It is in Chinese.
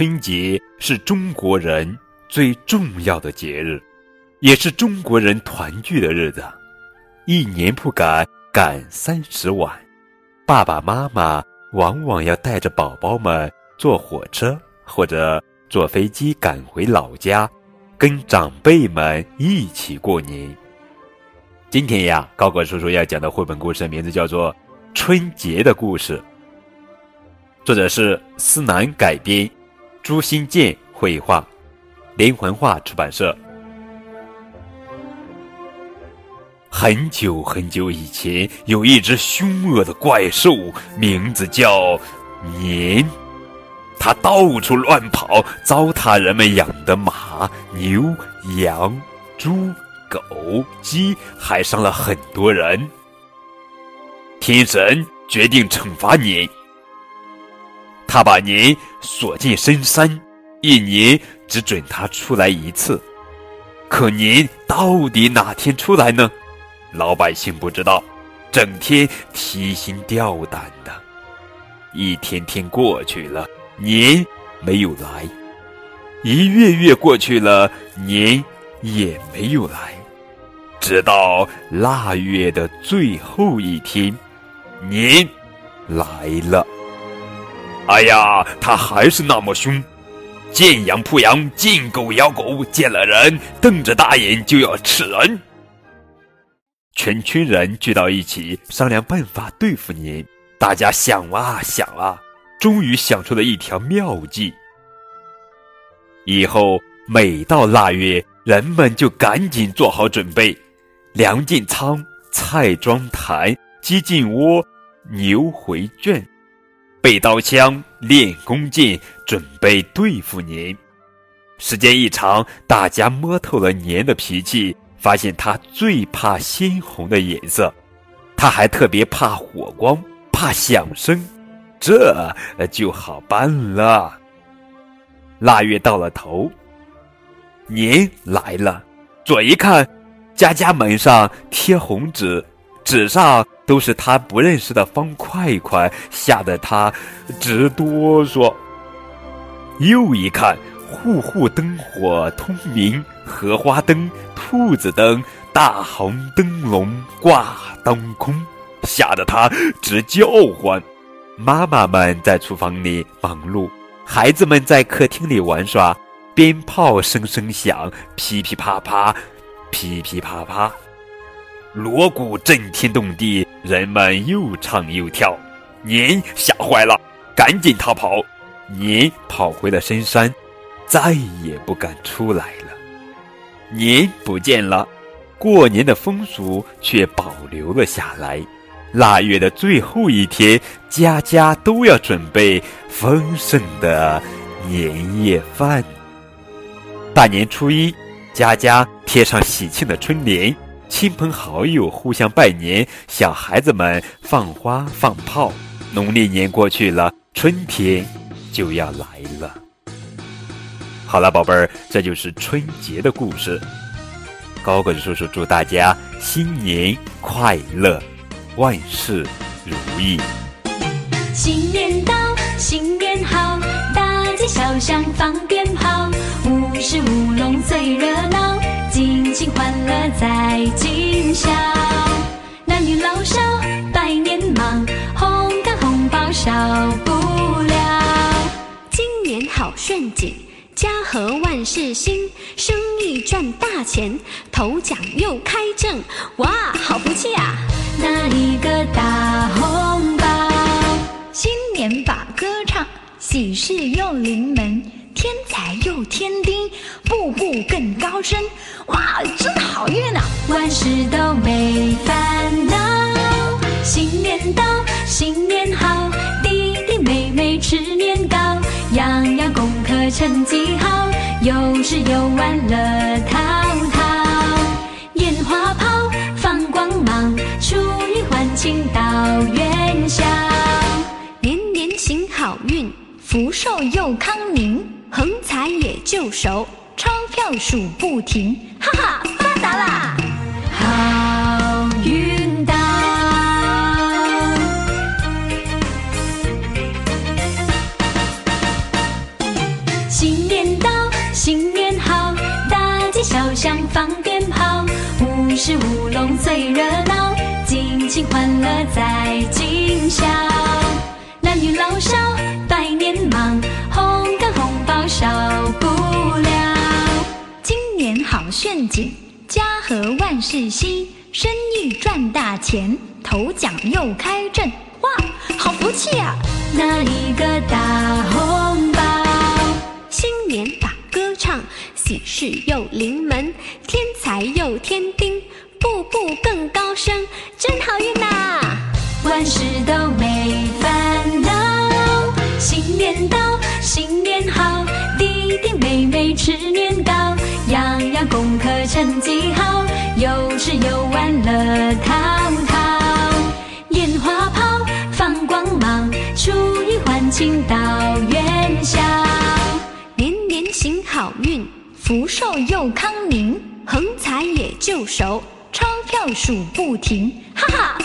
春节是中国人最重要的节日，也是中国人团聚的日子。一年不改，赶三十晚。爸爸妈妈往往要带着宝宝们坐火车或者坐飞机赶回老家，跟长辈们一起过年。今天呀，高管叔叔要讲的绘本故事名字叫做《春节的故事》，作者是思南改编。朱新建绘画，连环画出版社。很久很久以前，有一只凶恶的怪兽，名字叫年。它到处乱跑，糟蹋人们养的马、牛、羊、猪、狗、鸡，还伤了很多人。天神决定惩罚年。他把您锁进深山，一年只准他出来一次。可您到底哪天出来呢？老百姓不知道，整天提心吊胆的。一天天过去了，您没有来；一月月过去了，您也没有来。直到腊月的最后一天，您来了。哎呀，他还是那么凶，见羊扑羊，见狗咬狗，见了人瞪着大眼就要吃人。全村人聚到一起商量办法对付您，大家想啊想啊，终于想出了一条妙计。以后每到腊月，人们就赶紧做好准备，粮进仓，菜装坛，鸡进窝，牛回圈。背刀枪，练弓箭，准备对付年。时间一长，大家摸透了年的脾气，发现他最怕鲜红的颜色，他还特别怕火光，怕响声，这就好办了。腊月到了头，年来了，左一看，家家门上贴红纸，纸上。都是他不认识的方块块，吓得他直哆嗦。又一看，户户灯火通明，荷花灯、兔子灯、大红灯笼挂当空，吓得他直叫唤。妈妈们在厨房里忙碌，孩子们在客厅里玩耍，鞭炮声声响，噼噼啪啪，噼噼啪啪。锣鼓震天动地，人们又唱又跳，您吓坏了，赶紧逃跑。您跑回了深山，再也不敢出来了。您不见了，过年的风俗却保留了下来。腊月的最后一天，家家都要准备丰盛的年夜饭。大年初一，家家贴上喜庆的春联。亲朋好友互相拜年，小孩子们放花放炮。农历年过去了，春天就要来了。好了，宝贝儿，这就是春节的故事。高个子叔叔祝大家新年快乐，万事如意。新年到，新年好，街小巷放鞭炮，舞狮舞龙最热闹。尽情欢乐在今宵，男女老少拜年忙，红干红包少不了。今年好顺景，家和万事兴，生意赚大钱，头奖又开正，哇，好福气啊！那一个大红喜事又临门。天才又添丁，步步更高升，哇，真好运啊！万事都没烦恼，新年到，新年好，弟弟妹妹吃年糕，样样功课成绩好，有吃有玩乐淘淘，烟花福寿又康宁，横财也就手，钞票数不停，哈哈，发达啦！好运到，新年到，新年好，大街小巷放鞭炮，舞狮舞龙最热闹，尽情欢乐在今宵，男女老少。景，家和万事兴，生意赚大钱，头奖又开阵，哇，好福气啊！拿一个大红包，新年把歌唱，喜事又临门，天财又添丁，步步更高升，真好运呐、万事都没烦恼。新年到，新年好，弟弟妹妹吃年糕，样样功课成绩好，有吃有玩乐淘淘。烟花炮放光芒，初一欢庆到元宵。年年行好运，福寿又康宁，横财也就手，钞票数不停，哈哈，